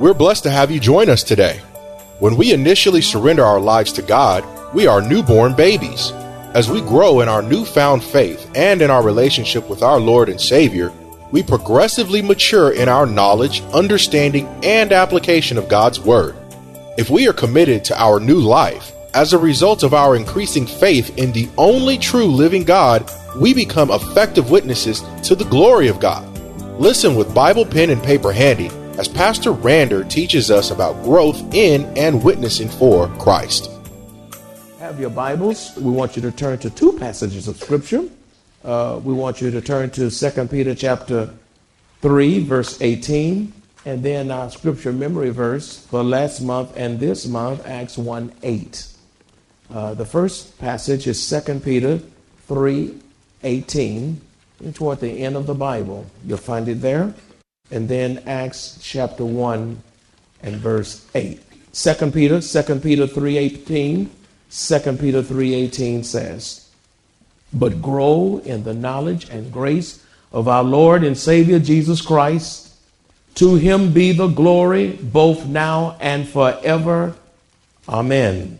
We're blessed to have you join us today. When we initially surrender our lives to God, we are newborn babies. As we grow in our newfound faith and in our relationship with our Lord and Savior, we progressively mature in our knowledge, understanding, and application of God's Word. If we are committed to our new life, as a result of our increasing faith in the only true living God, we become effective witnesses to the glory of God. Listen with Bible, pen, and paper handy as Pastor Rander teaches us about growth in and witnessing for Christ. Have your Bibles. We want you to turn to two passages of Scripture. Uh, we want you to turn to 2 Peter chapter 3, verse 18, and then our scripture memory verse for last month and this month, Acts 1 8. Uh, the first passage is 2 Peter 3 18, toward the end of the Bible. You'll find it there and then Acts chapter 1 and verse 8. 2 Peter, 2 Peter 3.18, 2 Peter 3.18 says, But grow in the knowledge and grace of our Lord and Savior Jesus Christ. To him be the glory both now and forever. Amen.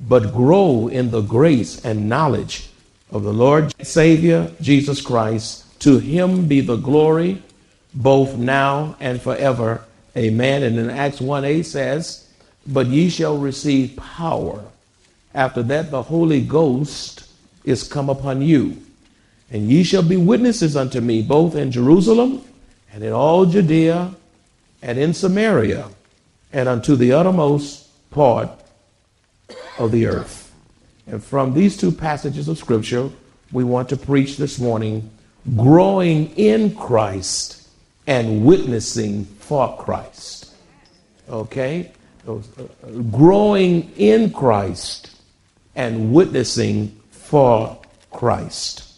But grow in the grace and knowledge of the Lord Savior Jesus Christ. To him be the glory both now and forever. Amen. And in Acts 1 8 says, But ye shall receive power. After that, the Holy Ghost is come upon you. And ye shall be witnesses unto me, both in Jerusalem and in all Judea and in Samaria and unto the uttermost part of the earth. And from these two passages of Scripture, we want to preach this morning growing in Christ and witnessing for Christ. Okay? Growing in Christ and witnessing for Christ.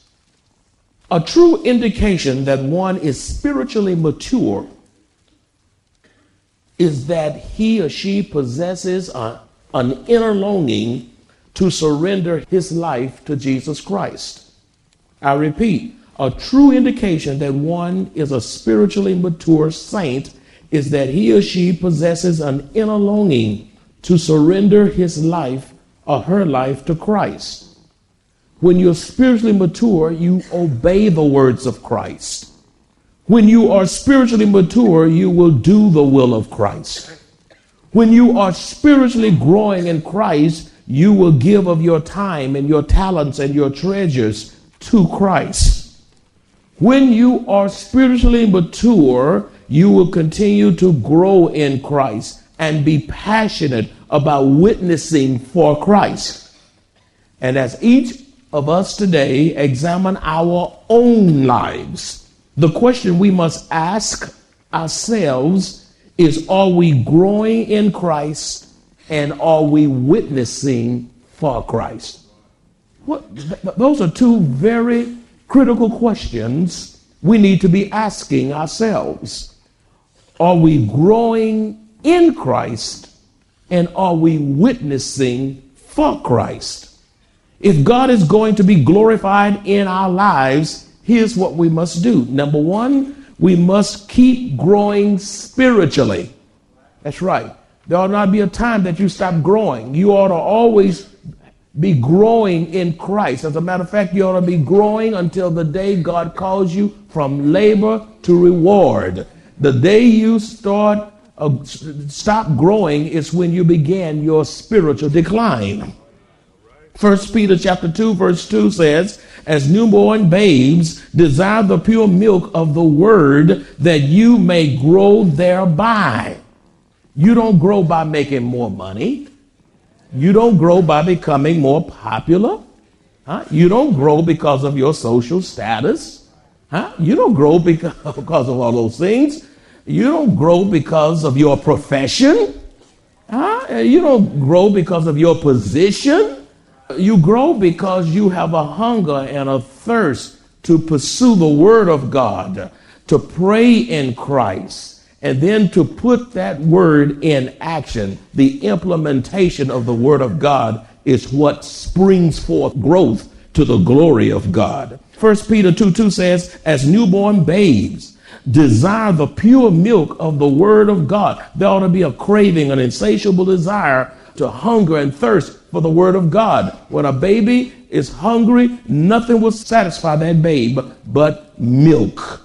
A true indication that one is spiritually mature is that he or she possesses a, an inner longing to surrender his life to Jesus Christ. I repeat, a true indication that one is a spiritually mature saint is that he or she possesses an inner longing to surrender his life or her life to Christ. When you're spiritually mature, you obey the words of Christ. When you are spiritually mature, you will do the will of Christ. When you are spiritually growing in Christ, you will give of your time and your talents and your treasures to Christ. When you are spiritually mature, you will continue to grow in Christ and be passionate about witnessing for Christ. And as each of us today examine our own lives, the question we must ask ourselves is Are we growing in Christ and are we witnessing for Christ? What, those are two very critical questions we need to be asking ourselves. Are we growing in Christ and are we witnessing for Christ? If God is going to be glorified in our lives, here's what we must do. Number one, we must keep growing spiritually. That's right. There ought not be a time that you stop growing. You ought to always be growing in Christ. As a matter of fact, you ought to be growing until the day God calls you from labor to reward. The day you start uh, stop growing is when you begin your spiritual decline. First Peter chapter 2 verse 2 says, as newborn babes desire the pure milk of the word that you may grow thereby. You don't grow by making more money. You don't grow by becoming more popular. Huh? You don't grow because of your social status. Huh? You don't grow because, of all those things. You don't grow because of your profession. Huh? You don't grow because of your position. You grow because you have a hunger and a thirst to pursue the Word of God, to pray in Christ, and then to put that Word in action. The implementation of the Word of God is what springs forth growth to the glory of God. 1 Peter 2 2 says, As newborn babes, desire the pure milk of the Word of God. There ought to be a craving, an insatiable desire to hunger and thirst for the Word of God. When a baby is hungry, nothing will satisfy that babe but milk.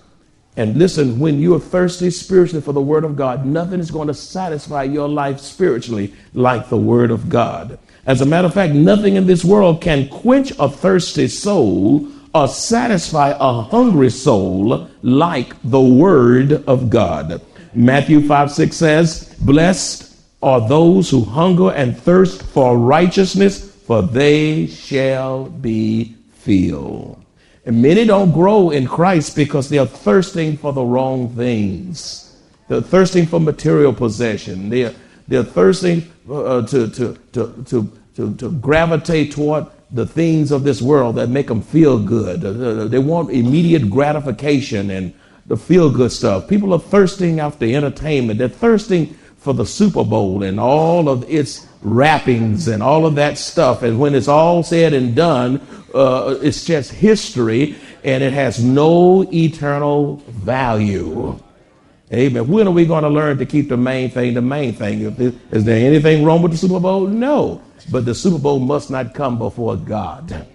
And listen, when you are thirsty spiritually for the Word of God, nothing is going to satisfy your life spiritually like the Word of God. As a matter of fact, nothing in this world can quench a thirsty soul or satisfy a hungry soul like the Word of God. Matthew 5 6 says, Blessed are those who hunger and thirst for righteousness, for they shall be filled. And many don't grow in Christ because they are thirsting for the wrong things. They're thirsting for material possession. They're, they're thirsting uh, to, to, to, to, to, to gravitate toward the things of this world that make them feel good. Uh, they want immediate gratification and the feel good stuff. People are thirsting after entertainment. They're thirsting for the Super Bowl and all of its wrappings and all of that stuff. And when it's all said and done, uh, it's just history and it has no eternal value. Amen. When are we going to learn to keep the main thing the main thing? Is there anything wrong with the Super Bowl? No. But the Super Bowl must not come before God.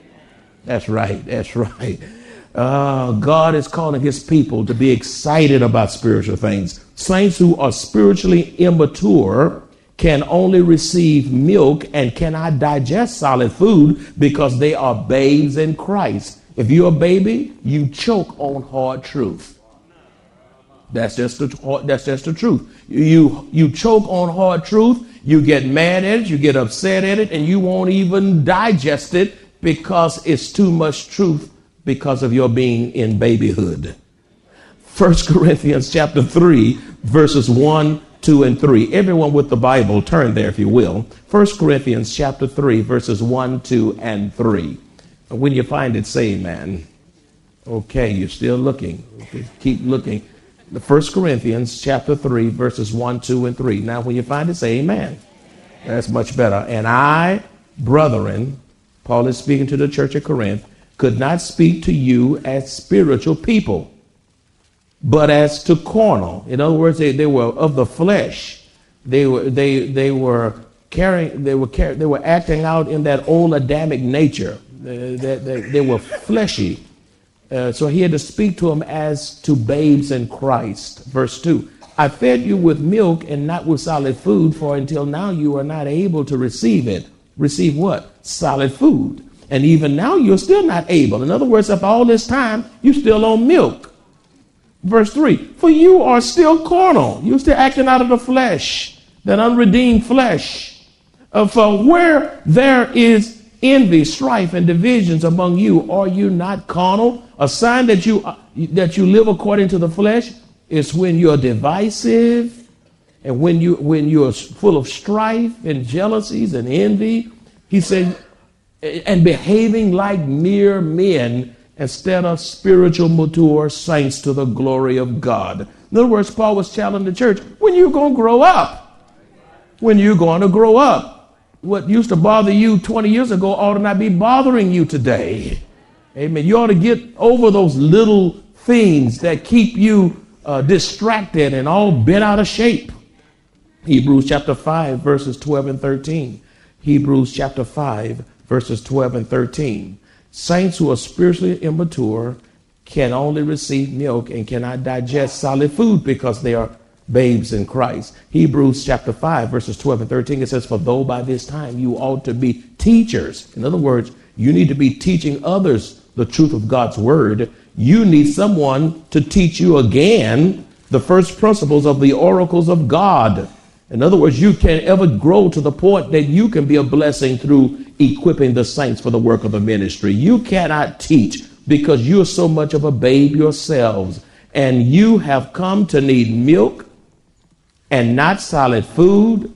That's right. That's right. Uh, God is calling his people to be excited about spiritual things. Saints who are spiritually immature can only receive milk and cannot digest solid food because they are babes in Christ. If you're a baby, you choke on hard truth. That's just the that's just the truth. You you choke on hard truth, you get mad at it, you get upset at it, and you won't even digest it because it's too much truth because of your being in babyhood. 1 Corinthians chapter 3, verses 1, 2, and 3. Everyone with the Bible, turn there if you will. 1 Corinthians chapter 3, verses 1, 2, and 3. When you find it, say amen. Okay, you're still looking. Keep looking. The 1 Corinthians chapter 3, verses 1, 2, and 3. Now, when you find it, say amen. That's much better. And I, brethren, Paul is speaking to the church at Corinth, could not speak to you as spiritual people, but as to carnal. In other words, they, they were of the flesh. They were they they were carrying they were car- they were acting out in that old Adamic nature. They, they, they were fleshy. Uh, so he had to speak to them as to babes in Christ. Verse 2 I fed you with milk and not with solid food, for until now you are not able to receive it. Receive what? Solid food. And even now, you're still not able. In other words, after all this time, you're still on milk. Verse 3 For you are still carnal. You're still acting out of the flesh, that unredeemed flesh. Uh, for where there is envy, strife, and divisions among you, are you not carnal? A sign that you, uh, that you live according to the flesh is when you're divisive and when, you, when you're full of strife and jealousies and envy. He said, and behaving like mere men instead of spiritual mature saints to the glory of God. In other words, Paul was challenging the church, when you going to grow up? When you going to grow up? What used to bother you 20 years ago ought to not be bothering you today. Amen. You ought to get over those little things that keep you uh, distracted and all bent out of shape. Hebrews chapter 5, verses 12 and 13. Hebrews chapter 5, verses 12 and 13. Saints who are spiritually immature can only receive milk and cannot digest solid food because they are babes in Christ. Hebrews chapter 5, verses 12 and 13, it says, For though by this time you ought to be teachers, in other words, you need to be teaching others the truth of God's word, you need someone to teach you again the first principles of the oracles of God In other words, you can't ever grow to the point that you can be a blessing through equipping the saints for the work of the ministry. You cannot teach because you're so much of a babe yourselves and you have come to need milk and not solid food.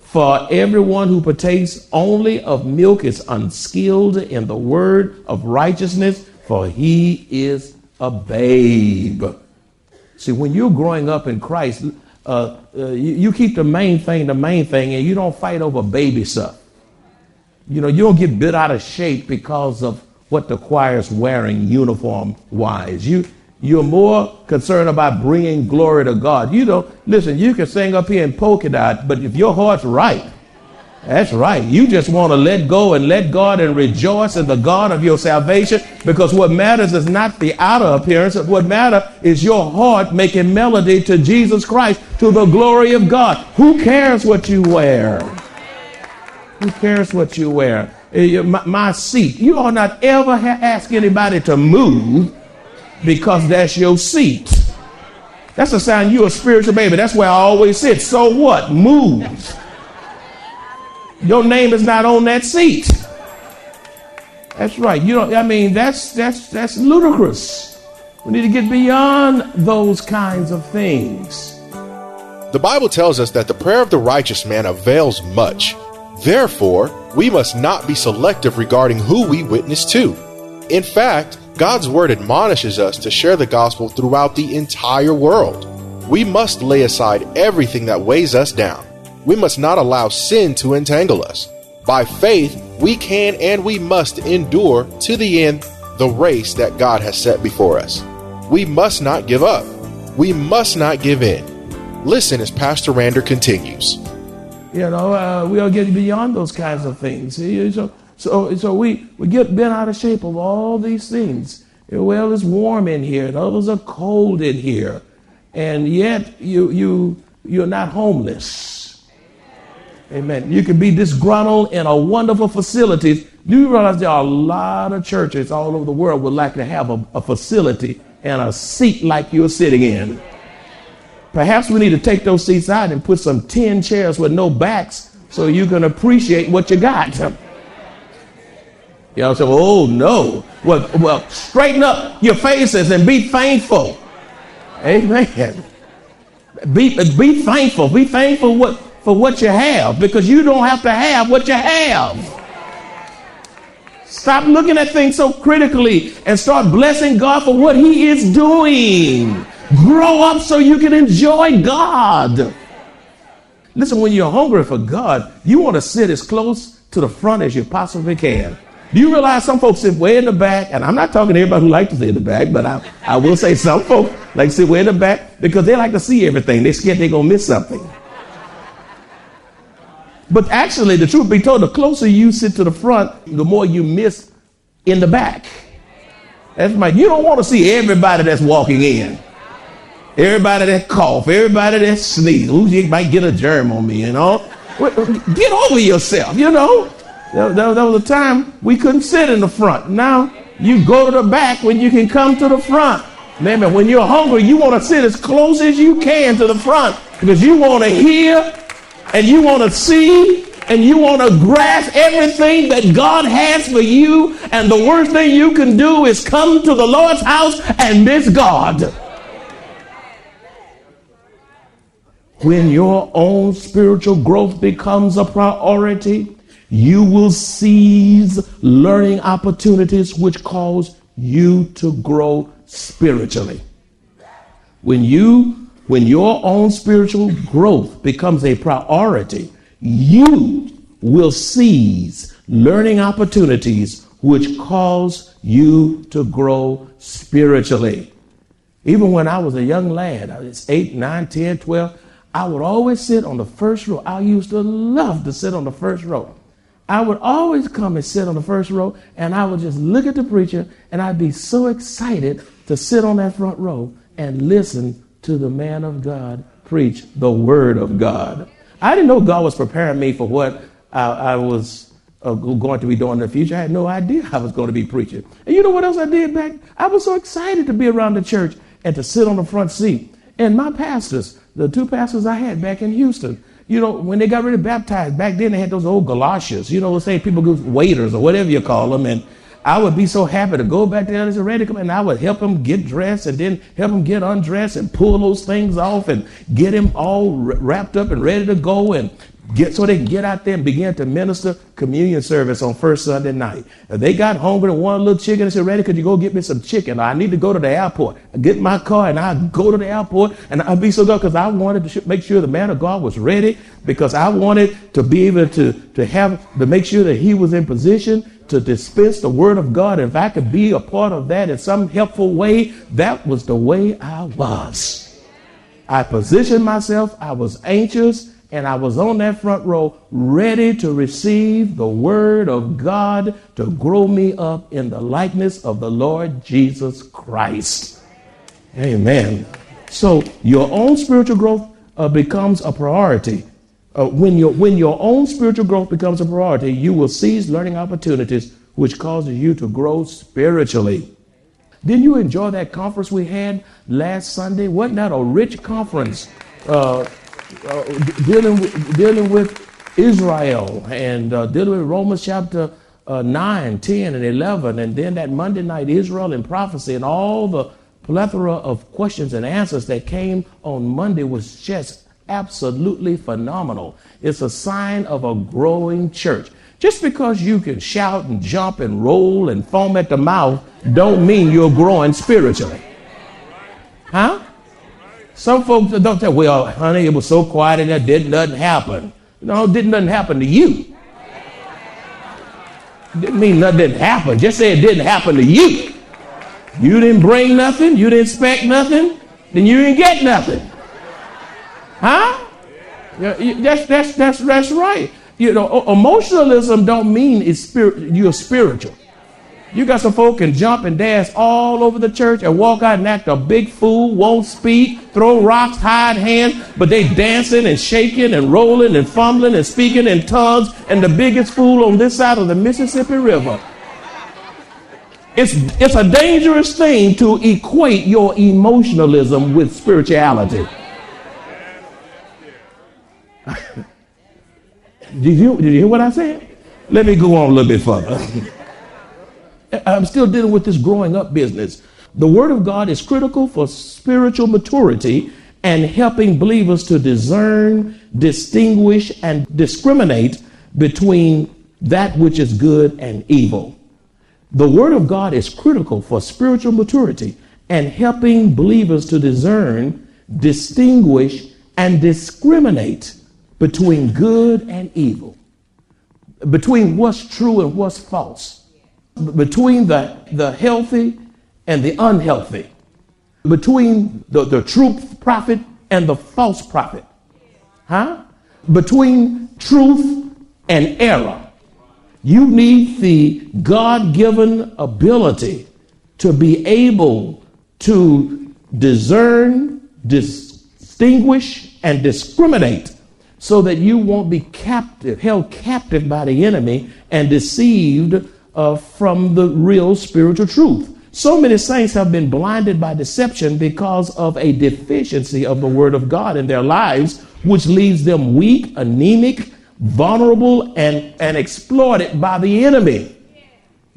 For everyone who partakes only of milk is unskilled in the word of righteousness, for he is a babe. See, when you're growing up in Christ, uh, uh, you, you, keep the main thing the main thing, and you don't fight over baby stuff. You know, you don't get bit out of shape because of what the choir's wearing uniform wise. You you're more concerned about bringing glory to God. You don't listen. You can sing up here in polka dot, but if your heart's right, that's right. You just want to let go and let God and rejoice in the God of your salvation because what matters is not the outer appearance. What matters is your heart making melody to Jesus Christ to the glory of God. Who cares what you wear? Who cares what you wear? Eh, my, my seat. You ought not ever ask anybody to move because that's your seat. That's a sign you're a spiritual baby. That's where I always sit. So what? Move. Your name is not on that seat. That's right. You know, I mean, that's that's that's ludicrous. We need to get beyond those kinds of things. The Bible tells us that the prayer of the righteous man avails much. Therefore, we must not be selective regarding who we witness to. In fact, God's word admonishes us to share the gospel throughout the entire world. We must lay aside everything that weighs us down. We must not allow sin to entangle us. By faith, we can and we must endure to the end the race that God has set before us. We must not give up. We must not give in. Listen as Pastor Rander continues. You know, uh, we'll get beyond those kinds of things. So, so, so we, we get bent out of shape of all these things. Well, it's warm in here, and others are cold in here, and yet you, you, you're not homeless. Amen. You can be disgruntled in a wonderful facility. Do you realize there are a lot of churches all over the world would like to have a, a facility and a seat like you're sitting in? Perhaps we need to take those seats out and put some tin chairs with no backs so you can appreciate what you got. You know, so oh no. Well, well, straighten up your faces and be thankful. Amen. Be, be thankful. Be thankful what, for what you have because you don't have to have what you have. Stop looking at things so critically and start blessing God for what He is doing. Grow up so you can enjoy God. Listen, when you're hungry for God, you want to sit as close to the front as you possibly can. Do you realize some folks sit way in the back? And I'm not talking to everybody who like to sit in the back, but I, I will say some folks like sit way in the back because they like to see everything. They're scared they're going to miss something. But actually, the truth be told, the closer you sit to the front, the more you miss in the back. That's my, you don't want to see everybody that's walking in. Everybody that cough, everybody that sneeze. Ooh, you might get a germ on me, you know. Get over yourself, you know. There was a time we couldn't sit in the front. Now you go to the back when you can come to the front. Man, when you're hungry, you want to sit as close as you can to the front because you want to hear and you want to see and you want to grasp everything that God has for you. And the worst thing you can do is come to the Lord's house and miss God. When your own spiritual growth becomes a priority, you will seize learning opportunities which cause you to grow spiritually. When you when your own spiritual growth becomes a priority, you will seize learning opportunities which cause you to grow spiritually. Even when I was a young lad, I was 8, 9, 10, 12, I would always sit on the first row. I used to love to sit on the first row. I would always come and sit on the first row, and I would just look at the preacher, and I'd be so excited to sit on that front row and listen to the man of God preach the word of God. I didn't know God was preparing me for what I, I was uh, going to be doing in the future. I had no idea I was going to be preaching. And you know what else I did back? I was so excited to be around the church and to sit on the front seat. And my pastors, the two pastors I had back in Houston, You know, when they got ready to baptize, back then they had those old galoshes. You know, say people go waiters or whatever you call them, and I would be so happy to go back there and ready to come, and I would help him get dressed and then help him get undressed and pull those things off and get him all wrapped up and ready to go and get so they get out there and begin to minister communion service on first Sunday night. If they got hungry and wanted a little chicken and said, Ready, could you go get me some chicken? I need to go to the airport. I get my car and I go to the airport and I'd be so good because I wanted to make sure the man of God was ready because I wanted to be able to, to have to make sure that he was in position to dispense the word of God. If I could be a part of that in some helpful way, that was the way I was. I positioned myself, I was anxious, and I was on that front row ready to receive the word of God to grow me up in the likeness of the Lord Jesus Christ. Amen. So your own spiritual growth uh, becomes a priority uh, when, your, when your own spiritual growth becomes a priority, you will seize learning opportunities which causes you to grow spiritually. Didn't you enjoy that conference we had last Sunday? Wasn't that a rich conference uh, uh, dealing, with, dealing with Israel and uh, dealing with Romans chapter uh, 9, 10, and 11, and then that Monday night Israel and prophecy and all the plethora of questions and answers that came on Monday was just absolutely phenomenal. It's a sign of a growing church. Just because you can shout and jump and roll and foam at the mouth don't mean you're growing spiritually. Huh? Some folks don't say, well, honey, it was so quiet and there didn't nothing happen. No, didn't nothing happen to you. Didn't mean nothing didn't happen. Just say it didn't happen to you. You didn't bring nothing, you didn't expect nothing, then you didn't get nothing. Huh? That's, that's, that's, that's right. You know, emotionalism don't mean it's spirit, you're spiritual. You got some folk can jump and dance all over the church and walk out and act a big fool, won't speak, throw rocks, hide hands, but they dancing and shaking and rolling and fumbling and speaking in tongues and the biggest fool on this side of the Mississippi River. It's, it's a dangerous thing to equate your emotionalism with spirituality. did, you, did you hear what I said? Let me go on a little bit further. I'm still dealing with this growing up business. The Word of God is critical for spiritual maturity and helping believers to discern, distinguish, and discriminate between that which is good and evil. The Word of God is critical for spiritual maturity and helping believers to discern, distinguish, and discriminate between good and evil, between what's true and what's false, between the, the healthy and the unhealthy, between the, the true prophet and the false prophet, huh? Between truth and error. You need the God given ability to be able to discern, distinguish, and discriminate so that you won't be captive, held captive by the enemy and deceived uh, from the real spiritual truth. So many saints have been blinded by deception because of a deficiency of the Word of God in their lives, which leaves them weak, anemic, vulnerable, and, and exploited by the enemy.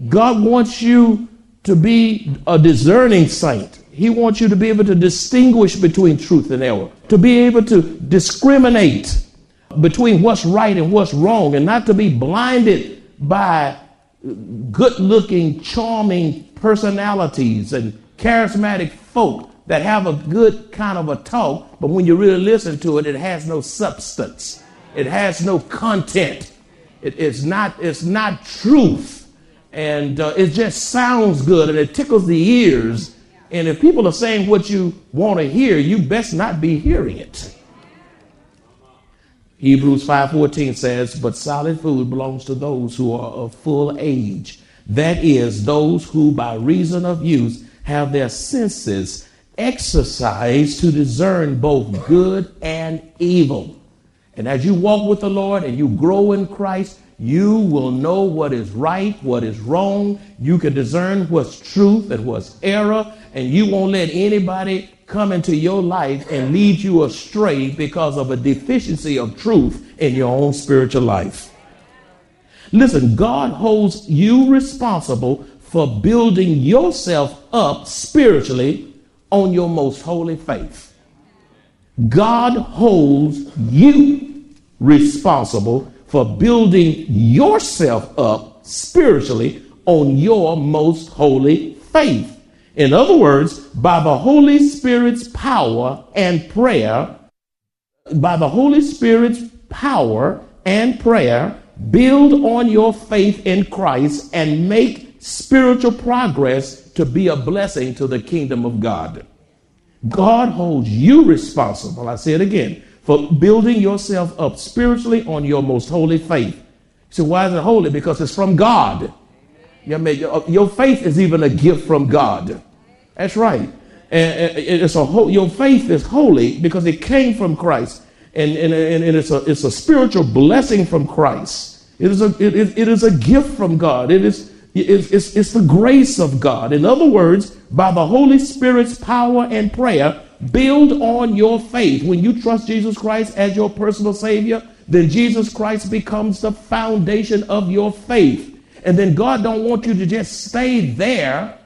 God wants you to be a discerning saint. He wants you to be able to distinguish between truth and error, to be able to discriminate between what's right and what's wrong and not to be blinded by good looking, charming personalities and charismatic folk that have a good kind of a talk, but when you really listen to it, it has no substance. It has no content. It, it's, not, it's not truth. And uh, it just sounds good and it tickles the ears. And if people are saying what you want to hear, you best not be hearing it. Hebrews 5:14 says, "But solid food belongs to those who are of full age, that is those who by reason of use have their senses exercised to discern both good and evil." And as you walk with the Lord and you grow in Christ, you will know what is right, what is wrong. You can discern what's truth and what's error, and you won't let anybody come into your life and lead you astray because of a deficiency of truth in your own spiritual life. Listen, God holds you responsible for building yourself up spiritually on your most holy faith. God holds you responsible for building yourself up spiritually on your most holy faith. In other words, by the Holy Spirit's power and prayer, by the Holy Spirit's power and prayer, build on your faith in Christ and make spiritual progress to be a blessing to the kingdom of God. God holds you responsible, I say it again, for building yourself up spiritually on your most holy faith. So, why is it holy? Because it's from God. Your faith is even a gift from God. That's right. And it's a whole, your faith is holy because it came from Christ. And, and, and it's, a, it's a spiritual blessing from Christ. It is a, it, it is a gift from God. It is, it's, it's, it's the grace of God. In other words, by the Holy Spirit's power and prayer, build on your faith. When you trust Jesus Christ as your personal Savior, then Jesus Christ becomes the foundation of your faith. And then God don't want you to just stay there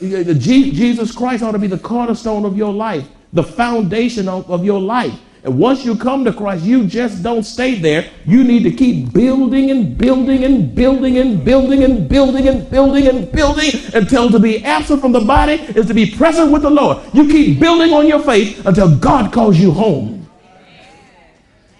Jesus Christ ought to be the cornerstone of your life, the foundation of, of your life. And once you come to Christ, you just don't stay there. You need to keep building and building and building and building and building and building and building until to be absent from the body is to be present with the Lord. You keep building on your faith until God calls you home.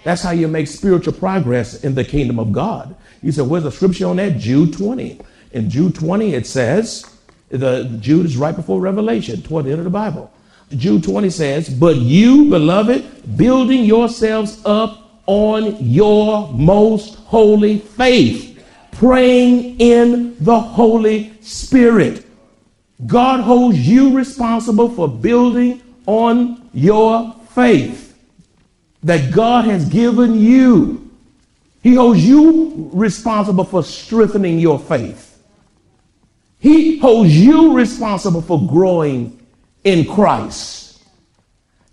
That's how you make spiritual progress in the kingdom of God. You said, where's the scripture on that? Jude 20. In Jude 20, it says, the Jude is right before Revelation, toward the end of the Bible. Jude 20 says, But you, beloved, building yourselves up on your most holy faith, praying in the Holy Spirit. God holds you responsible for building on your faith that God has given you. He holds you responsible for strengthening your faith. He holds you responsible for growing in Christ.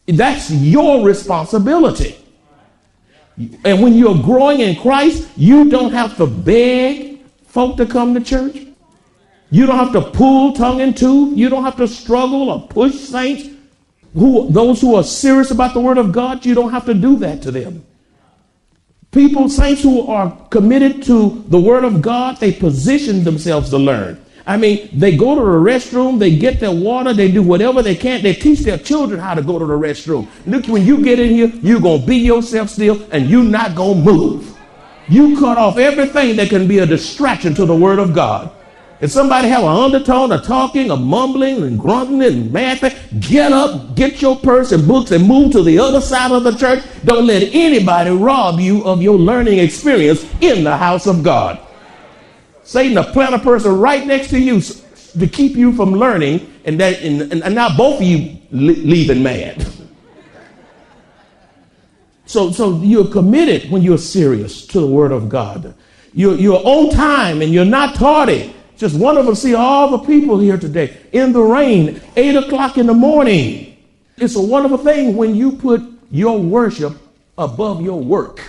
That's your responsibility. And when you're growing in Christ, you don't have to beg folk to come to church. You don't have to pull tongue and tooth. You don't have to struggle or push saints. Who, those who are serious about the word of God, you don't have to do that to them. People, saints who are committed to the word of God, they position themselves to learn. I mean, they go to the restroom, they get their water, they do whatever they can. They teach their children how to go to the restroom. Look, when you get in here, you're going to be yourself still and you're not going to move. You cut off everything that can be a distraction to the word of God. If somebody have an undertone of talking, of mumbling and grunting and laughing, get up, get your purse and books and move to the other side of the church. Don't let anybody rob you of your learning experience in the house of God. Satan to plant a person right next to you to keep you from learning, and that and, and now both of you leaving mad. So, so you're committed when you're serious to the Word of God. You're, you're on time and you're not tardy. Just wonderful to see all the people here today in the rain, 8 o'clock in the morning. It's a wonderful thing when you put your worship above your work.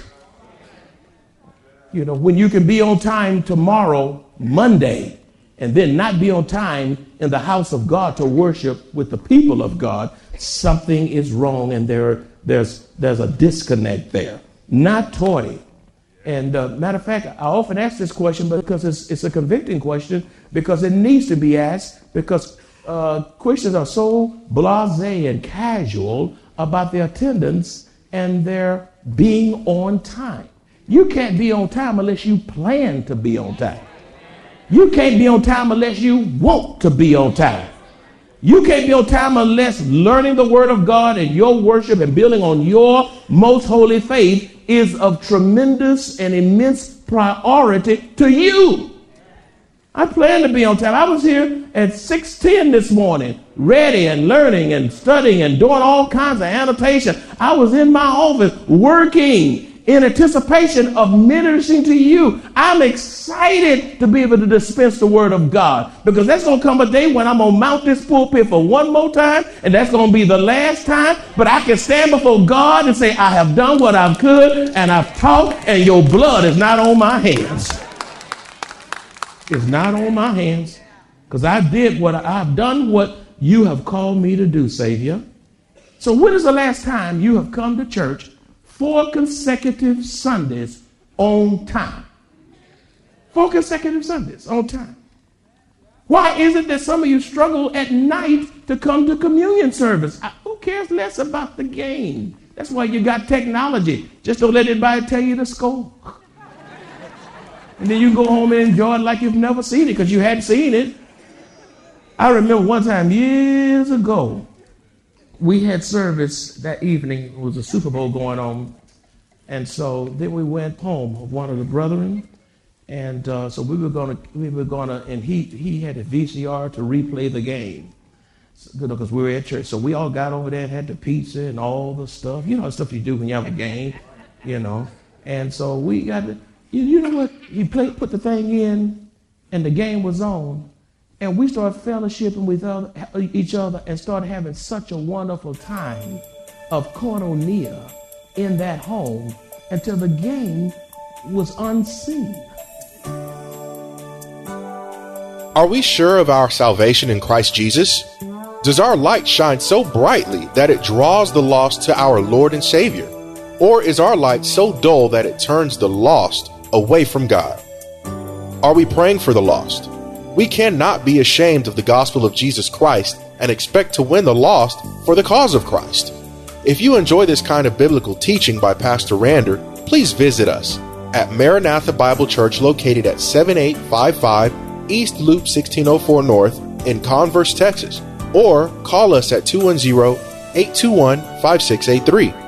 You know, when you can be on time tomorrow, Monday, and then not be on time in the house of God to worship with the people of God, something is wrong and there, there's, there's a disconnect there. Not toy. And uh, matter of fact, I often ask this question because it's, it's a convicting question because it needs to be asked because uh, Christians are so blase and casual about their attendance and their being on time. You can't be on time unless you plan to be on time. You can't be on time unless you want to be on time. You can't be on time unless learning the Word of God and your worship and building on your most holy faith is of tremendous and immense priority to you. I plan to be on time. I was here at 6:10 this morning, ready and learning and studying and doing all kinds of annotation. I was in my office working in anticipation of ministering to you. I'm excited to be able to dispense the word of God because that's going to come a day when I'm going to mount this pulpit for one more time and that's going to be the last time. But I can stand before God and say, I have done what I could and I've taught and your blood is not on my hands. It's not on my hands because I did what I, I've done what you have called me to do, Savior. So when is the last time you have come to church four consecutive Sundays on time. Four consecutive Sundays on time. Why is it that some of you struggle at night to come to communion service? I, who cares less about the game? That's why you got technology. Just don't let anybody tell you the score. and then you go home and enjoy it like you've never seen it because you hadn't seen it. I remember one time years ago, we had service that evening. It was a Super Bowl going on. And so then we went home of one of the brethren. And uh, so we were gonna, we were gonna, and he he had a VCR to replay the game, because we were at church. So we all got over there and had the pizza and all the stuff, you know, the stuff you do when you have a game, you know. And so we got, the, you, you know what? He played, put the thing in, and the game was on. And we started fellowshipping with other, each other and started having such a wonderful time of koinonia in that home until the game was unseen. Are we sure of our salvation in Christ Jesus? Does our light shine so brightly that it draws the lost to our Lord and Savior? Or is our light so dull that it turns the lost away from God? Are we praying for the lost? We cannot be ashamed of the gospel of Jesus Christ and expect to win the lost for the cause of Christ. If you enjoy this kind of biblical teaching by Pastor Rander, please visit us at Maranatha Bible Church located at 7855 East Loop 1604 North in Converse, Texas, or call us at 210 821 5683.